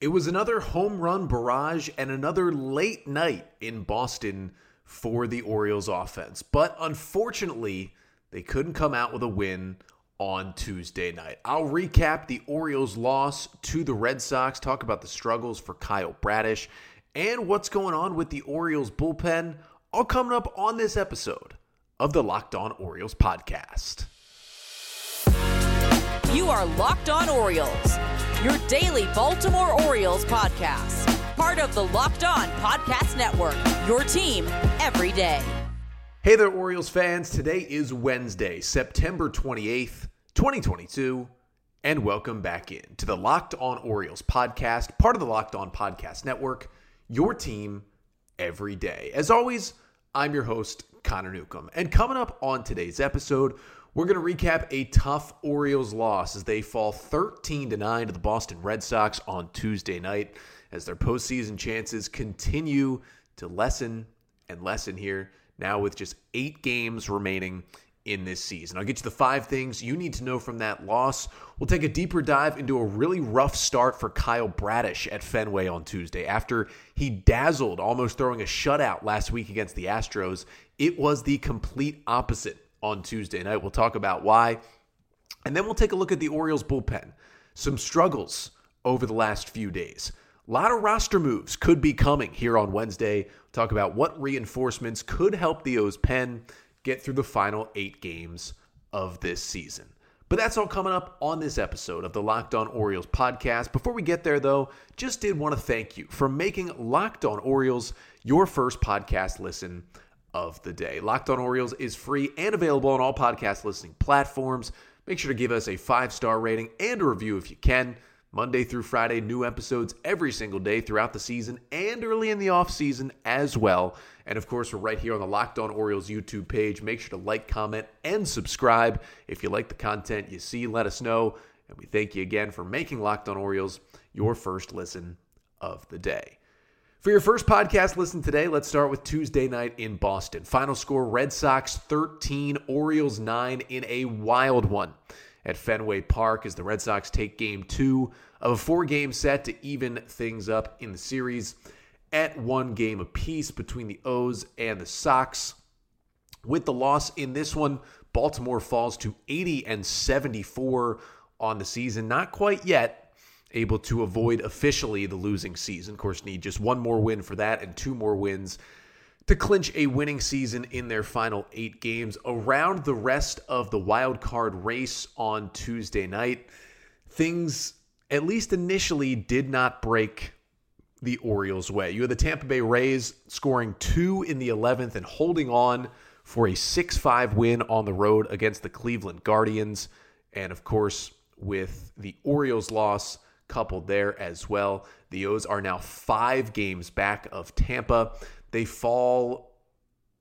It was another home run barrage and another late night in Boston for the Orioles offense. But unfortunately, they couldn't come out with a win on Tuesday night. I'll recap the Orioles' loss to the Red Sox, talk about the struggles for Kyle Bradish, and what's going on with the Orioles bullpen, all coming up on this episode of the Locked On Orioles podcast. You are Locked On Orioles your daily Baltimore Orioles podcast. Part of the Locked On Podcast Network, your team every day. Hey there, Orioles fans. Today is Wednesday, September 28th, 2022, and welcome back in to the Locked On Orioles podcast, part of the Locked On Podcast Network, your team every day. As always, I'm your host, Connor Newcomb. And coming up on today's episode, we're going to recap a tough Orioles loss as they fall 13 to 9 to the Boston Red Sox on Tuesday night as their postseason chances continue to lessen and lessen here now with just 8 games remaining in this season. I'll get you the five things you need to know from that loss. We'll take a deeper dive into a really rough start for Kyle Bradish at Fenway on Tuesday. After he dazzled, almost throwing a shutout last week against the Astros, it was the complete opposite on Tuesday night. We'll talk about why. And then we'll take a look at the Orioles bullpen. Some struggles over the last few days. A lot of roster moves could be coming here on Wednesday. We'll talk about what reinforcements could help the O's pen get through the final eight games of this season. But that's all coming up on this episode of the Locked On Orioles podcast. Before we get there, though, just did want to thank you for making Locked On Orioles your first podcast listen of the day. Locked on Orioles is free and available on all podcast listening platforms. Make sure to give us a five star rating and a review if you can. Monday through Friday, new episodes every single day throughout the season and early in the off season as well. And of course, we're right here on the Locked On Orioles YouTube page. Make sure to like, comment, and subscribe. If you like the content you see, let us know. And we thank you again for making Locked On Orioles your first listen of the day. For your first podcast listen today, let's start with Tuesday night in Boston. Final score Red Sox 13, Orioles 9 in a wild one at Fenway Park as the Red Sox take game two of a four game set to even things up in the series at one game apiece between the O's and the Sox. With the loss in this one, Baltimore falls to 80 and 74 on the season. Not quite yet, able to avoid officially the losing season. Of course, need just one more win for that and two more wins to clinch a winning season in their final eight games. Around the rest of the wild card race on Tuesday night, things, at least initially, did not break the Orioles' way. You had the Tampa Bay Rays scoring two in the 11th and holding on for a 6 5 win on the road against the Cleveland Guardians. And of course, with the Orioles' loss, coupled there as well. The O's are now five games back of Tampa. They fall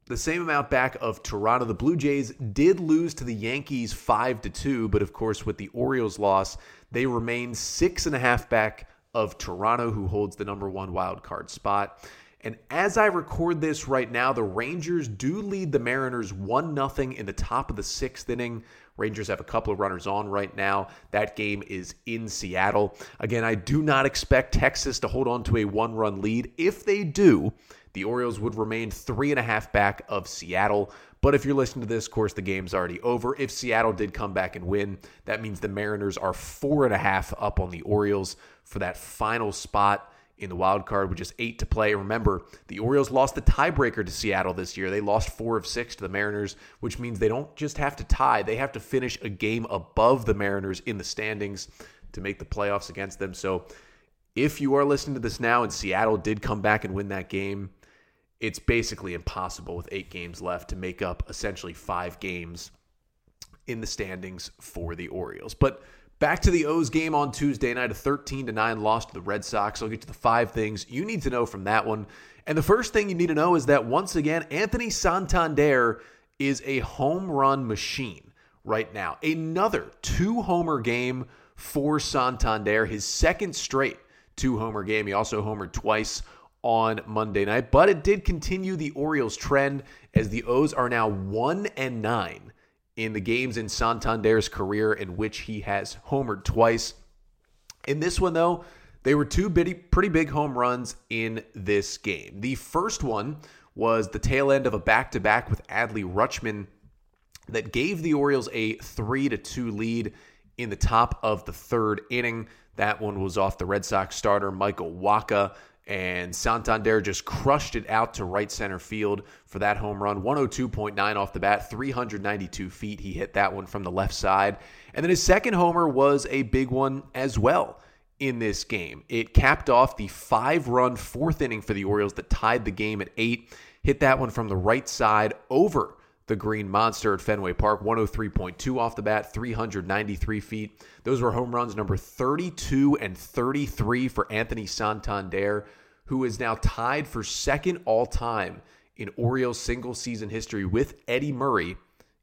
the same amount back of Toronto. The Blue Jays did lose to the Yankees 5 to 2, but of course, with the Orioles loss, they remain six and a half back of Toronto, who holds the number one wild card spot. And as I record this right now, the Rangers do lead the Mariners 1 0 in the top of the sixth inning. Rangers have a couple of runners on right now. That game is in Seattle. Again, I do not expect Texas to hold on to a one run lead. If they do, the Orioles would remain three and a half back of Seattle. But if you're listening to this, of course, the game's already over. If Seattle did come back and win, that means the Mariners are four and a half up on the Orioles for that final spot in the wild card with just eight to play. Remember, the Orioles lost the tiebreaker to Seattle this year. They lost four of six to the Mariners, which means they don't just have to tie, they have to finish a game above the Mariners in the standings to make the playoffs against them. So if you are listening to this now and Seattle did come back and win that game, it's basically impossible with eight games left to make up essentially five games in the standings for the Orioles. But back to the O's game on Tuesday night, a 13 to 9 loss to the Red Sox. I'll get to the five things you need to know from that one. And the first thing you need to know is that once again, Anthony Santander is a home run machine right now. Another two homer game for Santander, his second straight two homer game. He also homered twice on Monday night, but it did continue the Orioles trend as the O's are now 1 and 9 in the games in Santander's career in which he has homered twice. In this one though, they were two pretty big home runs in this game. The first one was the tail end of a back-to-back with Adley Rutschman that gave the Orioles a 3 to 2 lead in the top of the third inning. That one was off the Red Sox starter Michael Wacha and Santander just crushed it out to right center field for that home run. 102.9 off the bat, 392 feet. He hit that one from the left side. And then his second homer was a big one as well in this game. It capped off the five run fourth inning for the Orioles that tied the game at eight. Hit that one from the right side over the Green Monster at Fenway Park. 103.2 off the bat, 393 feet. Those were home runs number 32 and 33 for Anthony Santander, who is now tied for second all time in Orioles single season history with Eddie Murray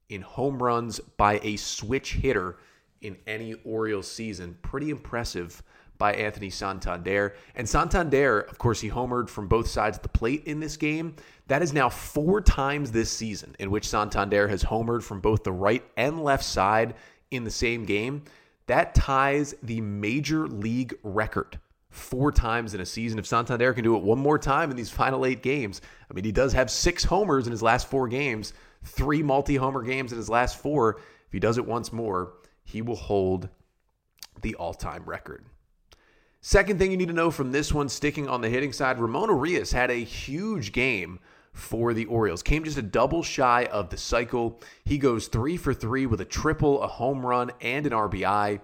in home runs by a switch hitter in any Orioles season. Pretty impressive by Anthony Santander. And Santander, of course, he homered from both sides of the plate in this game. That is now four times this season in which Santander has homered from both the right and left side in the same game. That ties the major league record four times in a season. If Santander can do it one more time in these final eight games, I mean, he does have six homers in his last four games, three multi homer games in his last four. If he does it once more, he will hold the all time record. Second thing you need to know from this one, sticking on the hitting side, Ramon Urias had a huge game for the Orioles. Came just a double shy of the cycle. He goes three for three with a triple, a home run, and an RBI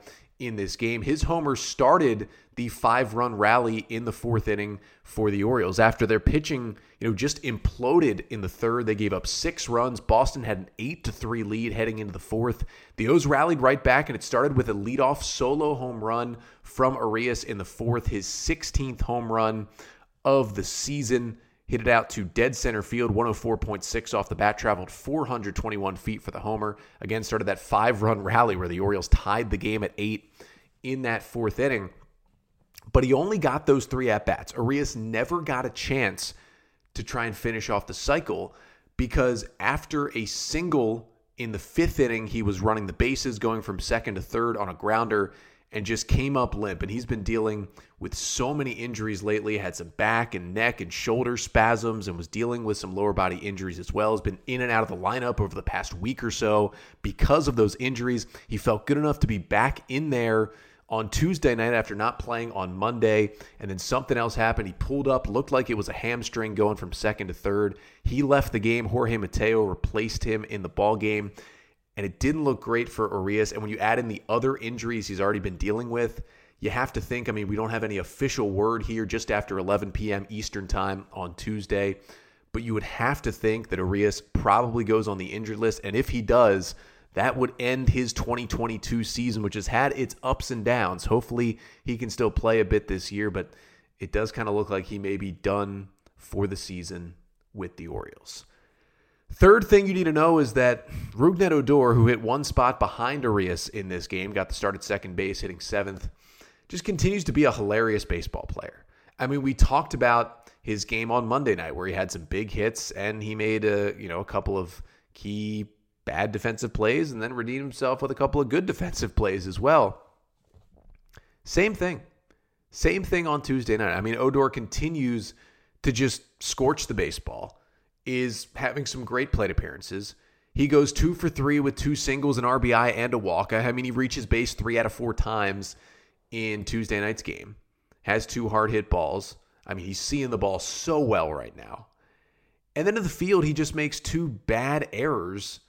in this game. His homer started the five run rally in the fourth inning for the Orioles. After their pitching, you know, just imploded in the third, they gave up six runs. Boston had an eight to three lead heading into the fourth. The O's rallied right back, and it started with a leadoff solo home run from Urias in the fourth, his 16th home run of the season. Hit it out to dead center field, 104.6 off the bat, traveled 421 feet for the homer. Again, started that five run rally where the Orioles tied the game at eight in that fourth inning. But he only got those three at bats. Urias never got a chance to try and finish off the cycle because after a single in the fifth inning, he was running the bases, going from second to third on a grounder and just came up limp. And he's been dealing with so many injuries lately, had some back and neck and shoulder spasms, and was dealing with some lower body injuries as well. Has been in and out of the lineup over the past week or so because of those injuries. He felt good enough to be back in there on Tuesday night after not playing on Monday, and then something else happened. He pulled up, looked like it was a hamstring going from second to third. He left the game. Jorge Mateo replaced him in the ball game and it didn't look great for Urias. And when you add in the other injuries he's already been dealing with, you have to think. I mean, we don't have any official word here just after 11 p.m. Eastern time on Tuesday, but you would have to think that Urias probably goes on the injured list. And if he does, that would end his 2022 season, which has had its ups and downs. Hopefully, he can still play a bit this year, but it does kind of look like he may be done for the season with the Orioles. Third thing you need to know is that Rougned Odor, who hit one spot behind Urias in this game, got the start at second base, hitting seventh, just continues to be a hilarious baseball player. I mean, we talked about his game on Monday night where he had some big hits and he made a you know a couple of key bad defensive plays and then redeemed himself with a couple of good defensive plays as well. Same thing. Same thing on Tuesday night. I mean, Odor continues to just scorch the baseball, is having some great plate appearances. He goes two for three with two singles, an RBI, and a walk. I mean, he reaches base three out of four times in Tuesday night's game. Has two hard hit balls. I mean, he's seeing the ball so well right now. And then in the field, he just makes two bad errors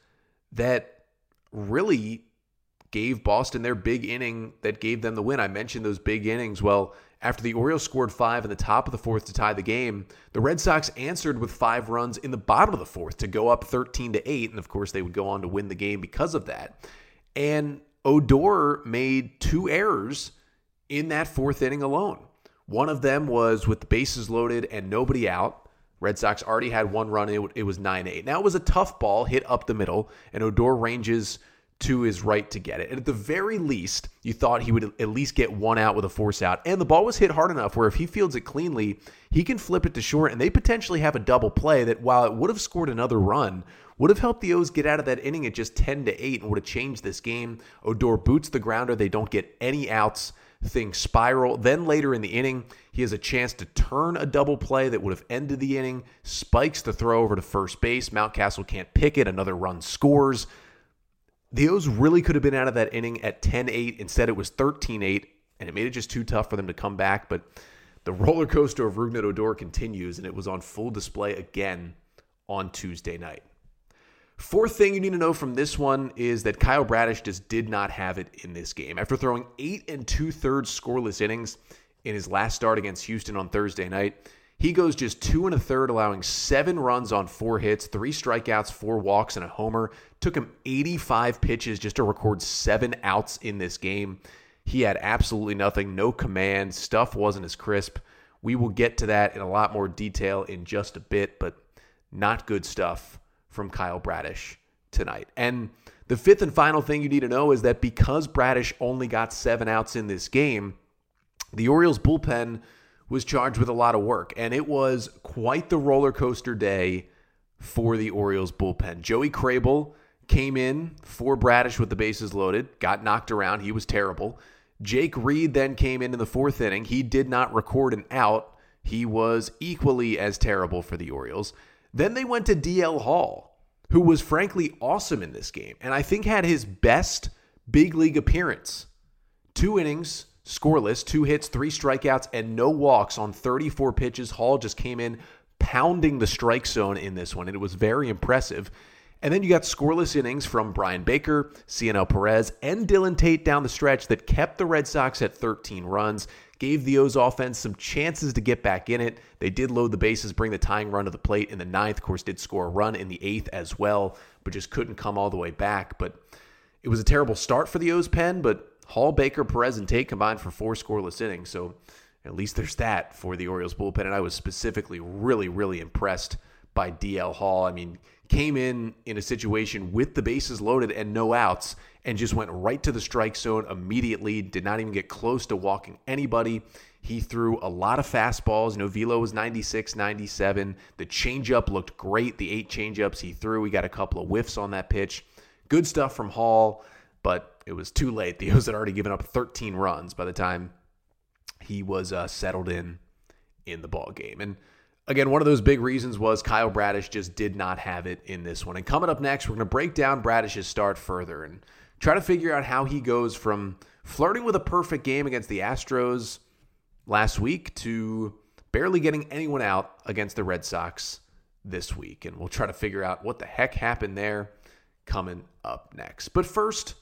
that really gave Boston their big inning that gave them the win. I mentioned those big innings. Well, after the Orioles scored five in the top of the fourth to tie the game, the Red Sox answered with five runs in the bottom of the fourth to go up 13 to 8. And of course, they would go on to win the game because of that. And Odor made two errors in that fourth inning alone. One of them was with the bases loaded and nobody out. Red Sox already had one run. It, was 9 8. Now it was a tough ball hit up the middle, and Odor ranges to his right to get it. And at the very least, you thought he would at least get one out with a force out. And the ball was hit hard enough where if he fields it cleanly, he can flip it to short and they potentially have a double play that while it would have scored another run, would have helped the O's get out of that inning at just 10 to 8 and would have changed this game. Odor boots the grounder. They don't get any outs. Things spiral. Then later in the inning, he has a chance to turn a double play that would have ended the inning, spikes the throw over to first base. Mountcastle can't pick it. Another run scores. The O's really could have been out of that inning at 10 8. Instead, it was 13 8, and it made it just too tough for them to come back. But the roller coaster of Rougned Odor continues, and it was on full display again on Tuesday night. Fourth thing you need to know from this one is that Kyle Bradish just did not have it in this game. After throwing eight and two thirds scoreless innings in his last start against Houston on Thursday night, he goes just two and a third, allowing seven runs on four hits, three strikeouts, four walks, and a homer. Took him 85 pitches just to record seven outs in this game. He had absolutely nothing, no command. Stuff wasn't as crisp. We will get to that in a lot more detail in just a bit, but not good stuff from Kyle Bradish tonight. And the fifth and final thing you need to know is that because Bradish only got seven outs in this game, the Orioles bullpen was charged with a lot of work, and it was quite the roller coaster day for the Orioles bullpen. Joey Krehbiel came in for Bradish with the bases loaded, got knocked around. He was terrible. Jake Reed then came in in the fourth inning. He did not record an out. He was equally as terrible for the Orioles. Then they went to DL Hall, who was frankly awesome in this game, and I think had his best big league appearance. Two innings, scoreless, two hits, three strikeouts, and no walks on 34 pitches. Hall just came in pounding the strike zone in this one, and it was very impressive. And then you got scoreless innings from Brian Baker, Cionel Perez, and Dylan Tate down the stretch that kept the Red Sox at 13 runs, gave the O's offense some chances to get back in it. They did load the bases, bring the tying run to the plate in the ninth. Of course, did score a run in the eighth as well, but just couldn't come all the way back. But it was a terrible start for the O's pen, but Hall, Baker, Perez, and Tate combined for four scoreless innings. So at least there's that for the Orioles bullpen. And I was specifically really, really impressed by DL Hall. I mean, came in in a situation with the bases loaded and no outs and just went right to the strike zone immediately. Did not even get close to walking anybody. He threw a lot of fastballs. Velo was 96, 97. The changeup looked great. The eight changeups he threw, we got a couple of whiffs on that pitch. Good stuff from Hall, but it was too late. The O's had already given up 13 runs by the time he was uh, settled in in the ball game. And again, one of those big reasons was Kyle Bradish just did not have it in this one. And coming up next, we're going to break down Bradish's start further and try to figure out how he goes from flirting with a perfect game against the Astros last week to barely getting anyone out against the Red Sox this week. And we'll try to figure out what the heck happened there coming up next. But first,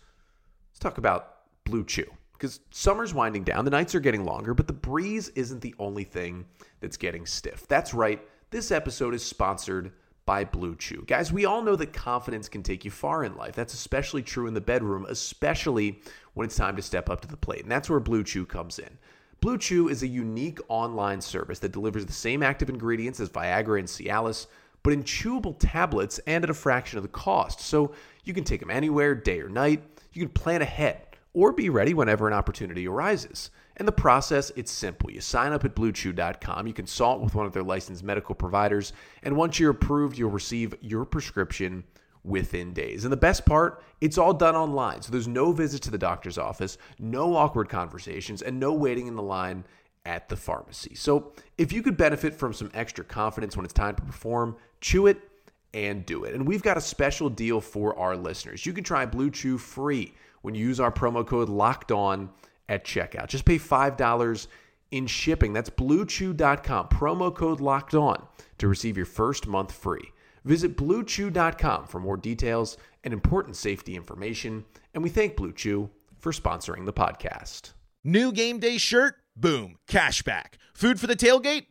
talk about Blue Chew because summer's winding down, the nights are getting longer, but the breeze isn't the only thing that's getting stiff. That's right, this episode is sponsored by Blue Chew. Guys, we all know that confidence can take you far in life. That's especially true in the bedroom, especially when it's time to step up to the plate. And that's where Blue Chew comes in. Blue Chew is a unique online service that delivers the same active ingredients as Viagra and Cialis but in chewable tablets and at a fraction of the cost. So you can take them anywhere, day or night. You can plan ahead or be ready whenever an opportunity arises. And the process, it's simple. You sign up at bluechew.com, you consult with one of their licensed medical providers, and once you're approved, you'll receive your prescription within days. And the best part, it's all done online. So there's no visit to the doctor's office, no awkward conversations, and no waiting in the line at the pharmacy. So if you could benefit from some extra confidence when it's time to perform, chew it and do it. And we've got a special deal for our listeners. You can try Blue Chew free when you use our promo code locked on at checkout. Just pay $5 in shipping. That's bluechew.com, promo code locked on to receive your first month free. Visit bluechew.com for more details and important safety information. And we thank Blue Chew for sponsoring the podcast. New game day shirt? Boom. Cashback. Food for the tailgate?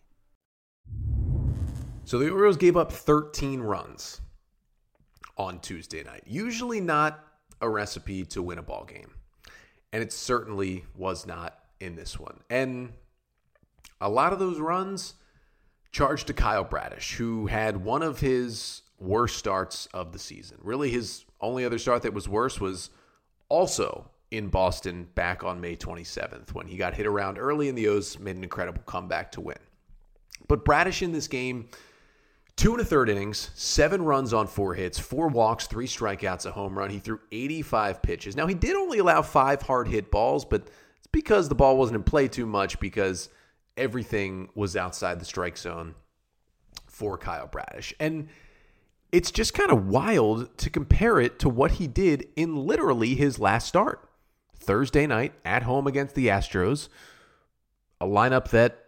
So the Orioles gave up 13 runs on Tuesday night. Usually not a recipe to win a ball game. And it certainly was not in this one. And a lot of those runs charged to Kyle Bradish, who had one of his worst starts of the season. Really, his only other start that was worse was also in Boston back on May 27th when he got hit around early and the O's made an incredible comeback to win. But Bradish in this game Two and a third innings, seven runs on four hits, four walks, three strikeouts, a home run. He threw 85 pitches. Now, he did only allow five hard hit balls, but it's because the ball wasn't in play too much because everything was outside the strike zone for Kyle Bradish. And it's just kind of wild to compare it to what he did in literally his last start. Thursday night at home against the Astros, a lineup that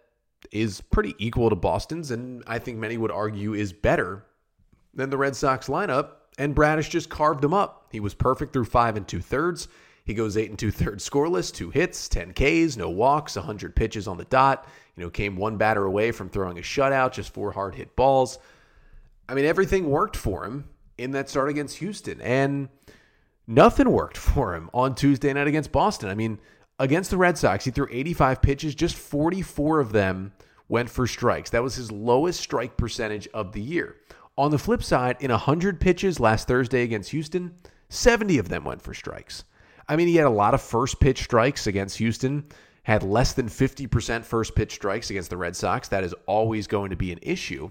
is pretty equal to Boston's, and I think many would argue is better than the Red Sox lineup. And Bradish just carved him up. He was perfect through five and two thirds. He goes eight and two thirds scoreless, two hits, 10 Ks, no walks, 100 pitches on the dot. You know, came one batter away from throwing a shutout, just four hard hit balls. I mean, everything worked for him in that start against Houston, and nothing worked for him on Tuesday night against Boston. I mean, against the Red Sox, he threw 85 pitches, just 44 of them went for strikes. That was his lowest strike percentage of the year. On the flip side, in 100 pitches last Thursday against Houston, 70 of them went for strikes. I mean, he had a lot of first pitch strikes against Houston, had less than 50% first pitch strikes against the Red Sox. That is always going to be an issue.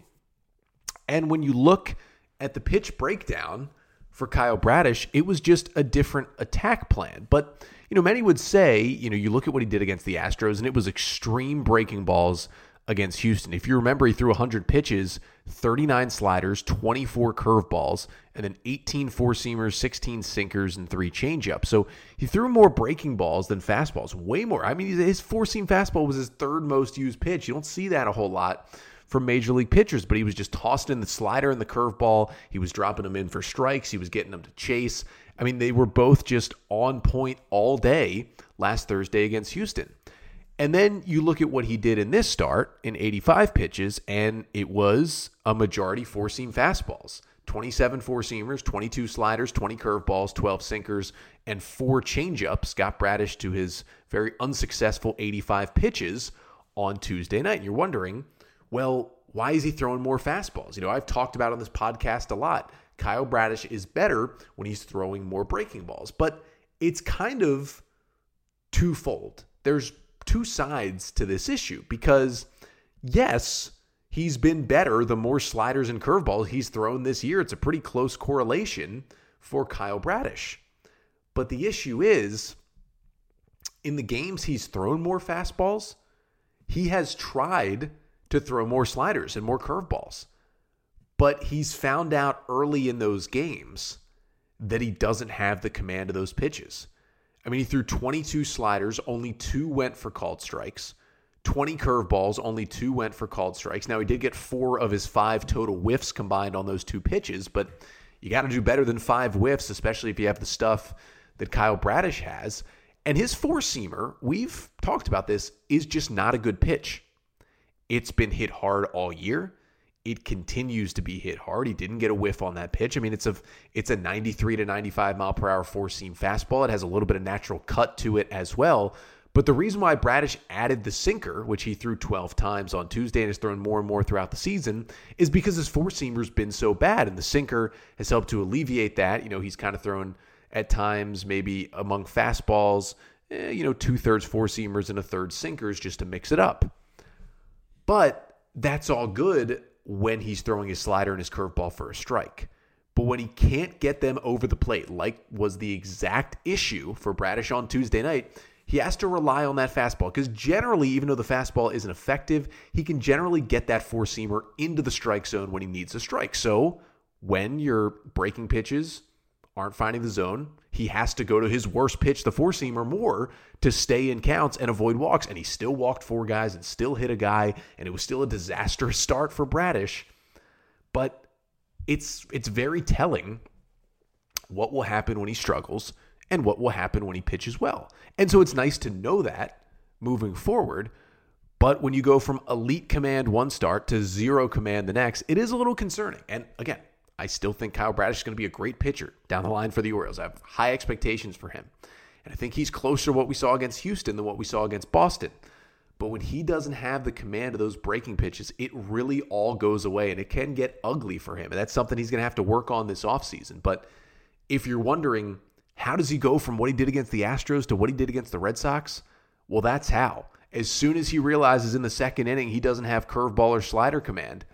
And when you look at the pitch breakdown for Kyle Bradish, it was just a different attack plan. But you know, many would say, you know, you look at what he did against the Astros, and it was extreme breaking balls against Houston. If you remember, he threw 100 pitches, 39 sliders, 24 curveballs, and then 18 four seamers, 16 sinkers, and three changeups. So he threw more breaking balls than fastballs, way more. I mean, his four seam fastball was his third most used pitch. You don't see that a whole lot major league pitchers, but he was just tossed in the slider and the curveball. He was dropping them in for strikes. He was getting them to chase. I mean, they were both just on point all day last Thursday against Houston. And then you look at what he did in this start in 85 pitches, and it was a majority four seam fastballs 27 four seamers, 22 sliders, 20 curveballs, 12 sinkers, and four changeups got Bradish to his very unsuccessful 85 pitches on Tuesday night. And you're wondering, well, why is he throwing more fastballs? You know, I've talked about on this podcast a lot. Kyle Bradish is better when he's throwing more breaking balls, but it's kind of twofold. There's two sides to this issue because, yes, he's been better the more sliders and curveballs he's thrown this year. It's a pretty close correlation for Kyle Bradish. But the issue is, in the games he's thrown more fastballs, he has tried to throw more sliders and more curveballs. But he's found out early in those games that he doesn't have the command of those pitches. I mean, he threw 22 sliders, only two went for called strikes. 20 curveballs, only two went for called strikes. Now, he did get four of his five total whiffs combined on those two pitches, but you got to do better than five whiffs, especially if you have the stuff that Kyle Bradish has. And his four seamer, we've talked about this, is just not a good pitch. It's been hit hard all year. It continues to be hit hard. He didn't get a whiff on that pitch. I mean, it's a it's a 93 to 95 mile per hour four seam fastball. It has a little bit of natural cut to it as well. But the reason why Bradish added the sinker, which he threw 12 times on Tuesday and has thrown more and more throughout the season, is because his four seamer's been so bad. And the sinker has helped to alleviate that. You know, he's kind of thrown at times, maybe among fastballs, eh, you know, two thirds four seamers and a third sinkers just to mix it up. But that's all good when he's throwing his slider and his curveball for a strike. But when he can't get them over the plate, like was the exact issue for Bradish on Tuesday night, he has to rely on that fastball because generally, even though the fastball isn't effective, he can generally get that four seamer into the strike zone when he needs a strike. So when you're breaking pitches, aren't finding the zone, he has to go to his worst pitch, the four seamer, more to stay in counts and avoid walks. And he still walked four guys and still hit a guy, and it was still a disastrous start for Bradish. But it's it's very telling what will happen when he struggles and what will happen when he pitches well. And so it's nice to know that moving forward. But when you go from elite command one start to zero command the next, it is a little concerning. And again, I still think Kyle Bradish is going to be a great pitcher down the line for the Orioles. I have high expectations for him. And I think he's closer to what we saw against Houston than what we saw against Boston. But when he doesn't have the command of those breaking pitches, it really all goes away and it can get ugly for him. And that's something he's going to have to work on this offseason. But if you're wondering, how does he go from what he did against the Astros to what he did against the Red Sox? Well, that's how. As soon as he realizes in the second inning he doesn't have curveball or slider command,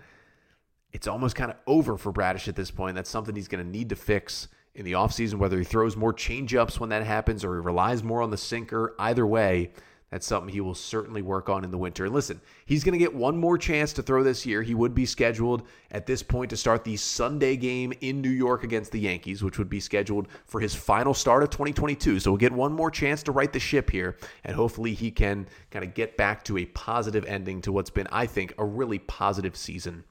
it's almost kind of over for Bradish at this point. That's something he's going to need to fix in the offseason, whether he throws more changeups when that happens or he relies more on the sinker. Either way, that's something he will certainly work on in the winter. And listen, he's going to get one more chance to throw this year. He would be scheduled at this point to start the Sunday game in New York against the Yankees, which would be scheduled for his final start of 2022. So we'll get one more chance to right the ship here, and hopefully he can kind of get back to a positive ending to what's been, I think, a really positive season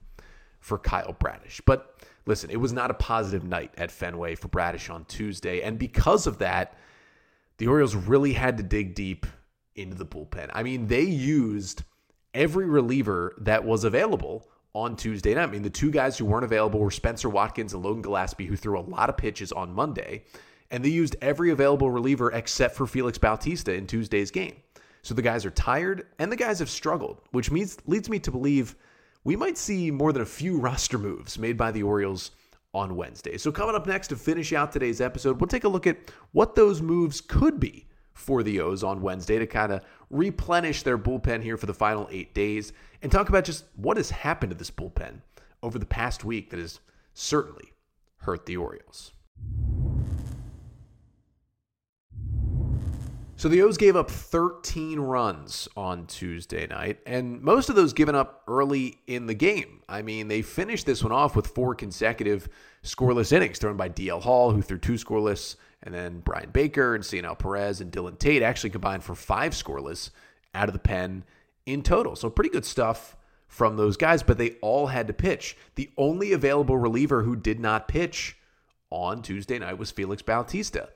for Kyle Bradish. But listen, it was not a positive night at Fenway for Bradish on Tuesday. And because of that, the Orioles really had to dig deep into the bullpen. I mean, they used every reliever that was available on Tuesday night. I mean, the two guys who weren't available were Spencer Watkins and Logan Gillespie, who threw a lot of pitches on Monday. And they used every available reliever except for Felix Bautista in Tuesday's game. So the guys are tired and the guys have struggled, which means leads me to believe we might see more than a few roster moves made by the Orioles on Wednesday. So, coming up next to finish out today's episode, we'll take a look at what those moves could be for the O's on Wednesday to kind of replenish their bullpen here for the final eight days and talk about just what has happened to this bullpen over the past week that has certainly hurt the Orioles. So the O's gave up 13 runs on Tuesday night, and most of those given up early in the game. I mean, they finished this one off with four consecutive scoreless innings thrown by DL Hall, who threw two scoreless, and then Brian Baker and Cionel Perez and Dylan Tate actually combined for five scoreless out of the pen in total. So pretty good stuff from those guys, but they all had to pitch. The only available reliever who did not pitch on Tuesday night was Felix Bautista.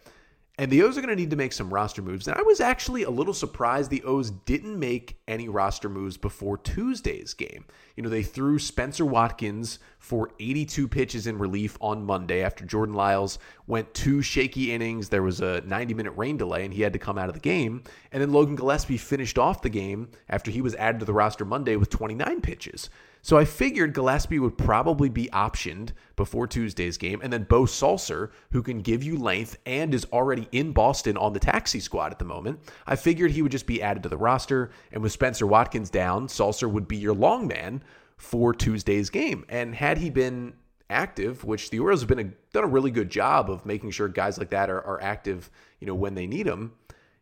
And the O's are going to need to make some roster moves. And I was actually a little surprised the O's didn't make any roster moves before Tuesday's game. You know, they threw Spencer Watkins for 82 pitches in relief on Monday after Jordan Lyles went two shaky innings. There was a 90 minute rain delay and he had to come out of the game. And then Logan Gillespie finished off the game after he was added to the roster Monday with 29 pitches. So I figured Gillespie would probably be optioned before Tuesday's game. And then Bo Sulser, who can give you length and is already in Boston on the taxi squad at the moment, I figured he would just be added to the roster. And with Spencer Watkins down, Sulser would be your long man for Tuesday's game. And had he been active, which the Orioles have been a, done a really good job of making sure guys like that are, are active, you know, when they need them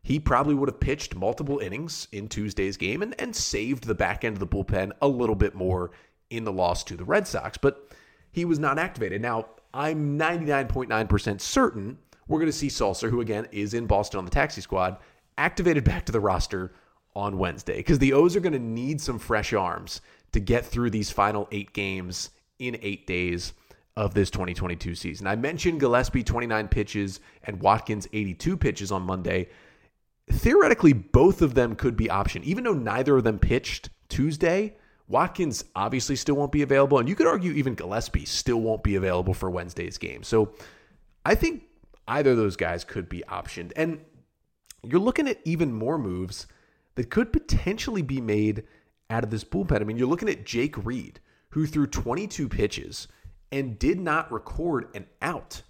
he probably would have pitched multiple innings in Tuesday's game and, and saved the back end of the bullpen a little bit more in the loss to the Red Sox. But he was not activated. Now, I'm 99.9% certain we're going to see Sulser, who again is in Boston on the taxi squad, activated back to the roster on Wednesday because the O's are going to need some fresh arms to get through these final eight games in eight days of this 2022 season. I mentioned Gillespie 29 pitches and Watkins 82 pitches on Monday. Theoretically, both of them could be optioned, even though neither of them pitched Tuesday. Watkins obviously still won't be available, and you could argue even Gillespie still won't be available for Wednesday's game. So I think either of those guys could be optioned. And you're looking at even more moves that could potentially be made out of this bullpen. I mean, you're looking at Jake Reed, who threw 22 pitches and did not record an out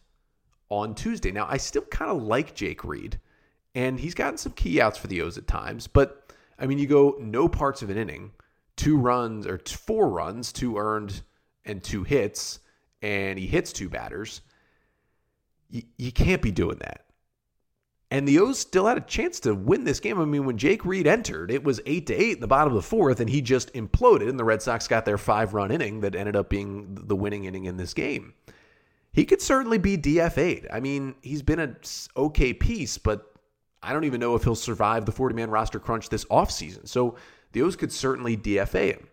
on Tuesday. Now, I still kind of like Jake Reed, and he's gotten some key outs for the O's at times, but I mean, you go no parts of an inning, two runs or four runs, two earned and two hits, and he hits two batters. You, you can't be doing that. And the O's still had a chance to win this game. I mean, when Jake Reed entered, it was eight to eight in the bottom of the fourth, and he just imploded, and the Red Sox got their five run inning that ended up being the winning inning in this game. He could certainly be DFA'd. I mean, he's been an okay piece, but I don't even know if he'll survive the 40 man roster crunch this offseason. So the O's could certainly DFA him.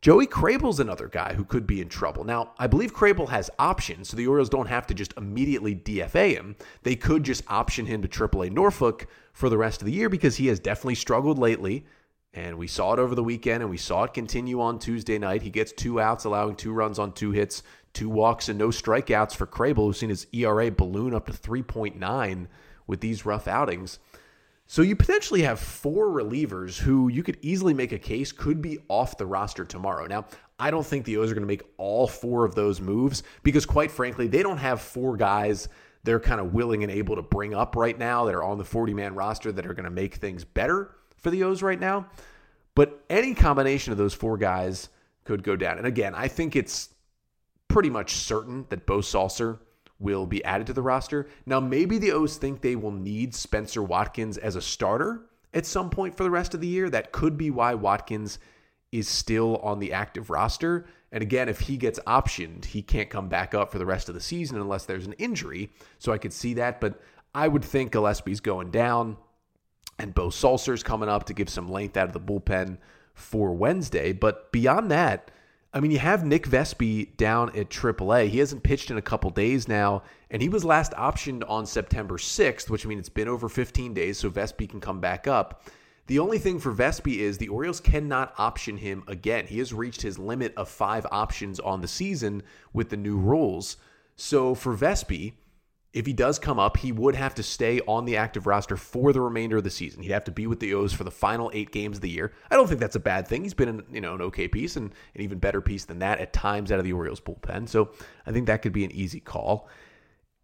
Joey Krehbiel's another guy who could be in trouble. Now, I believe Krehbiel has options, so the Orioles don't have to just immediately DFA him. They could just option him to AAA Norfolk for the rest of the year because he has definitely struggled lately. And we saw it over the weekend, and we saw it continue on Tuesday night. He gets two outs, allowing two runs on two hits, two walks, and no strikeouts for Krehbill, who's seen his ERA balloon up to 3.9 with these rough outings. So you potentially have four relievers who you could easily make a case could be off the roster tomorrow. Now, I don't think the O's are going to make all four of those moves because, quite frankly, they don't have four guys they're kind of willing and able to bring up right now that are on the 40 man roster that are going to make things better for the O's right now. But any combination of those four guys could go down. And again, I think it's pretty much certain that Bo Sulser will be added to the roster. Now, maybe the O's think they will need Spencer Watkins as a starter at some point for the rest of the year. That could be why Watkins is still on the active roster. And again, if he gets optioned, he can't come back up for the rest of the season unless there's an injury. So I could see that. But I would think Gillespie's going down and Bo Sulser's coming up to give some length out of the bullpen for Wednesday. But beyond that, I mean, you have Nick Vespi down at AAA. He hasn't pitched in a couple days now, and he was last optioned on September 6th, which means it's been over 15 days, so Vespi can come back up. The only thing for Vespi is the Orioles cannot option him again. He has reached his limit of five options on the season with the new rules. So for Vespi, if he does come up, he would have to stay on the active roster for the remainder of the season. He'd have to be with the O's for the final eight games of the year. I don't think that's a bad thing. He's been in, you know an okay piece and an even better piece than that at times out of the Orioles bullpen. So I think that could be an easy call.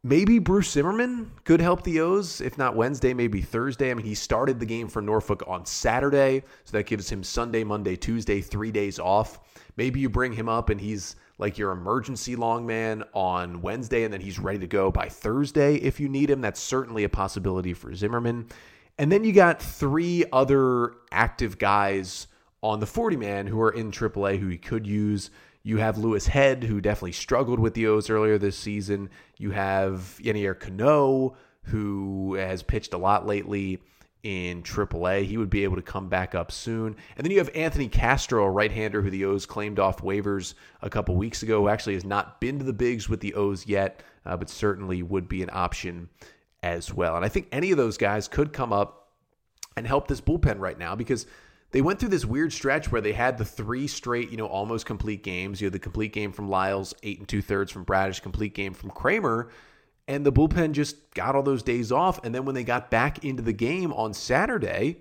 Maybe Bruce Zimmermann could help the O's, if not Wednesday, maybe Thursday. I mean, he started the game for Norfolk on Saturday, so that gives him Sunday, Monday, Tuesday, three days off. Maybe you bring him up and he's like your emergency long man on Wednesday, and then he's ready to go by Thursday if you need him. That's certainly a possibility for Zimmermann. And then you got three other active guys on the 40 man who are in AAA who he could use. You have Louis Head, who definitely struggled with the O's earlier this season. You have Yennier Cano, who has pitched a lot lately in AAA. He would be able to come back up soon. And then you have Anthony Castro, a right hander who the O's claimed off waivers a couple weeks ago, who actually has not been to the bigs with the O's yet, uh, but certainly would be an option as well. And I think any of those guys could come up and help this bullpen right now because they went through this weird stretch where they had the three straight, you know, almost complete games. You had the complete game from Lyles, eight and two thirds from Bradish, complete game from Kremer and the bullpen just got all those days off. And then when they got back into the game on Saturday,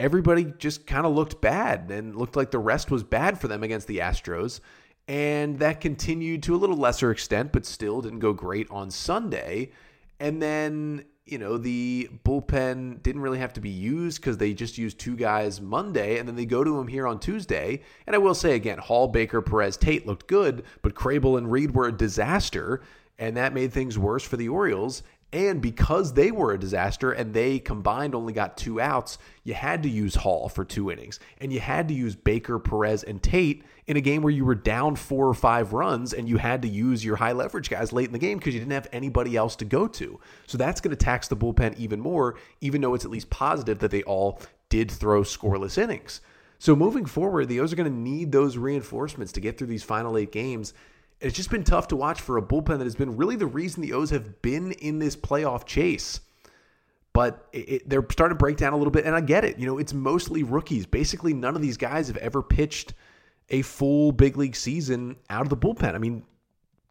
everybody just kind of looked bad and looked like the rest was bad for them against the Astros. And that continued to a little lesser extent, but still didn't go great on Sunday. And then, you know, the bullpen didn't really have to be used because they just used two guys Monday, and then they go to him here on Tuesday. And I will say again, Hall, Baker, Perez, Tate looked good, but Krehbiel and Reed were a disaster and that made things worse for the Orioles. And because they were a disaster and they combined only got two outs, you had to use Hall for two innings. And you had to use Baker, Perez, and Tate in a game where you were down four or five runs and you had to use your high leverage guys late in the game because you didn't have anybody else to go to. So that's going to tax the bullpen even more, even though it's at least positive that they all did throw scoreless innings. So moving forward, the O's are going to need those reinforcements to get through these final eight games It's just been tough to watch for a bullpen that has been really the reason the O's have been in this playoff chase. But it, it, they're starting to break down a little bit, and I get it. You know, it's mostly rookies. Basically, none of these guys have ever pitched a full big league season out of the bullpen. I mean,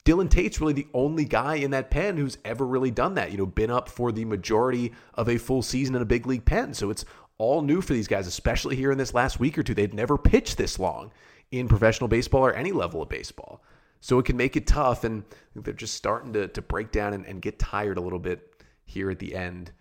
Dylan Tate's really the only guy in that pen who's ever really done that. You know, been up for the majority of a full season in a big league pen. So it's all new for these guys, especially here in this last week or two. They've never pitched this long in professional baseball or any level of baseball. So it can make it tough. And they're just starting to, to break down and, and get tired a little bit here at the end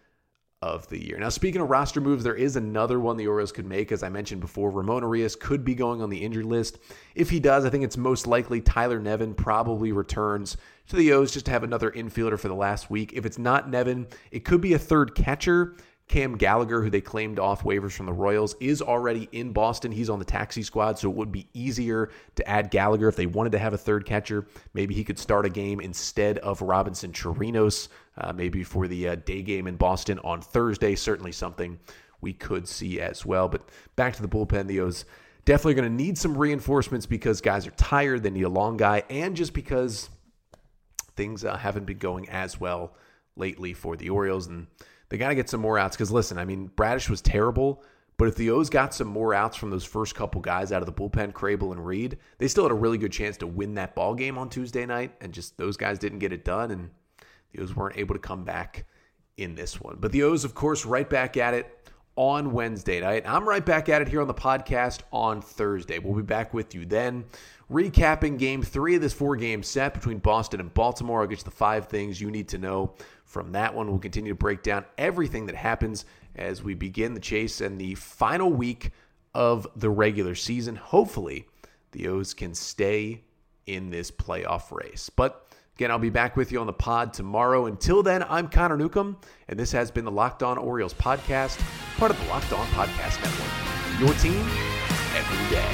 of the year. Now, speaking of roster moves, there is another one the Orioles could make. As I mentioned before, Ramon Urias could be going on the injured list. If he does, I think it's most likely Tyler Nevin probably returns to the O's just to have another infielder for the last week. If it's not Nevin, it could be a third catcher. Cam Gallagher, who they claimed off waivers from the Royals, is already in Boston. He's on the taxi squad, so it would be easier to add Gallagher if they wanted to have a third catcher. Maybe he could start a game instead of Robinson Chirinos, uh, maybe for the uh, day game in Boston on Thursday. Certainly something we could see as well. But back to the bullpen, the O's definitely going to need some reinforcements because guys are tired. They need a long guy, and just because things uh, haven't been going as well lately for the Orioles. And they got to get some more outs because listen, I mean, Bradish was terrible, but if the O's got some more outs from those first couple guys out of the bullpen, Krehbiel and Reed, they still had a really good chance to win that ball game on Tuesday night, and just those guys didn't get it done, and the O's weren't able to come back in this one. But the O's, of course, right back at it on Wednesday night. I'm right back at it here on the podcast on Thursday. We'll be back with you then, recapping game three of this four game set between Boston and Baltimore. I'll get you the five things you need to know from that one. We'll continue to break down everything that happens as we begin the chase and the final week of the regular season. Hopefully, the O's can stay in this playoff race. But again, I'll be back with you on the pod tomorrow. Until then, I'm Connor Newcomb, and this has been the Locked On Orioles podcast, part of the Locked On Podcast Network. Your team every day.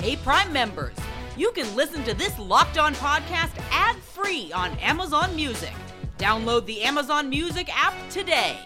Hey, Prime members, you can listen to this Locked On podcast ad free on Amazon Music. Download the Amazon Music app today.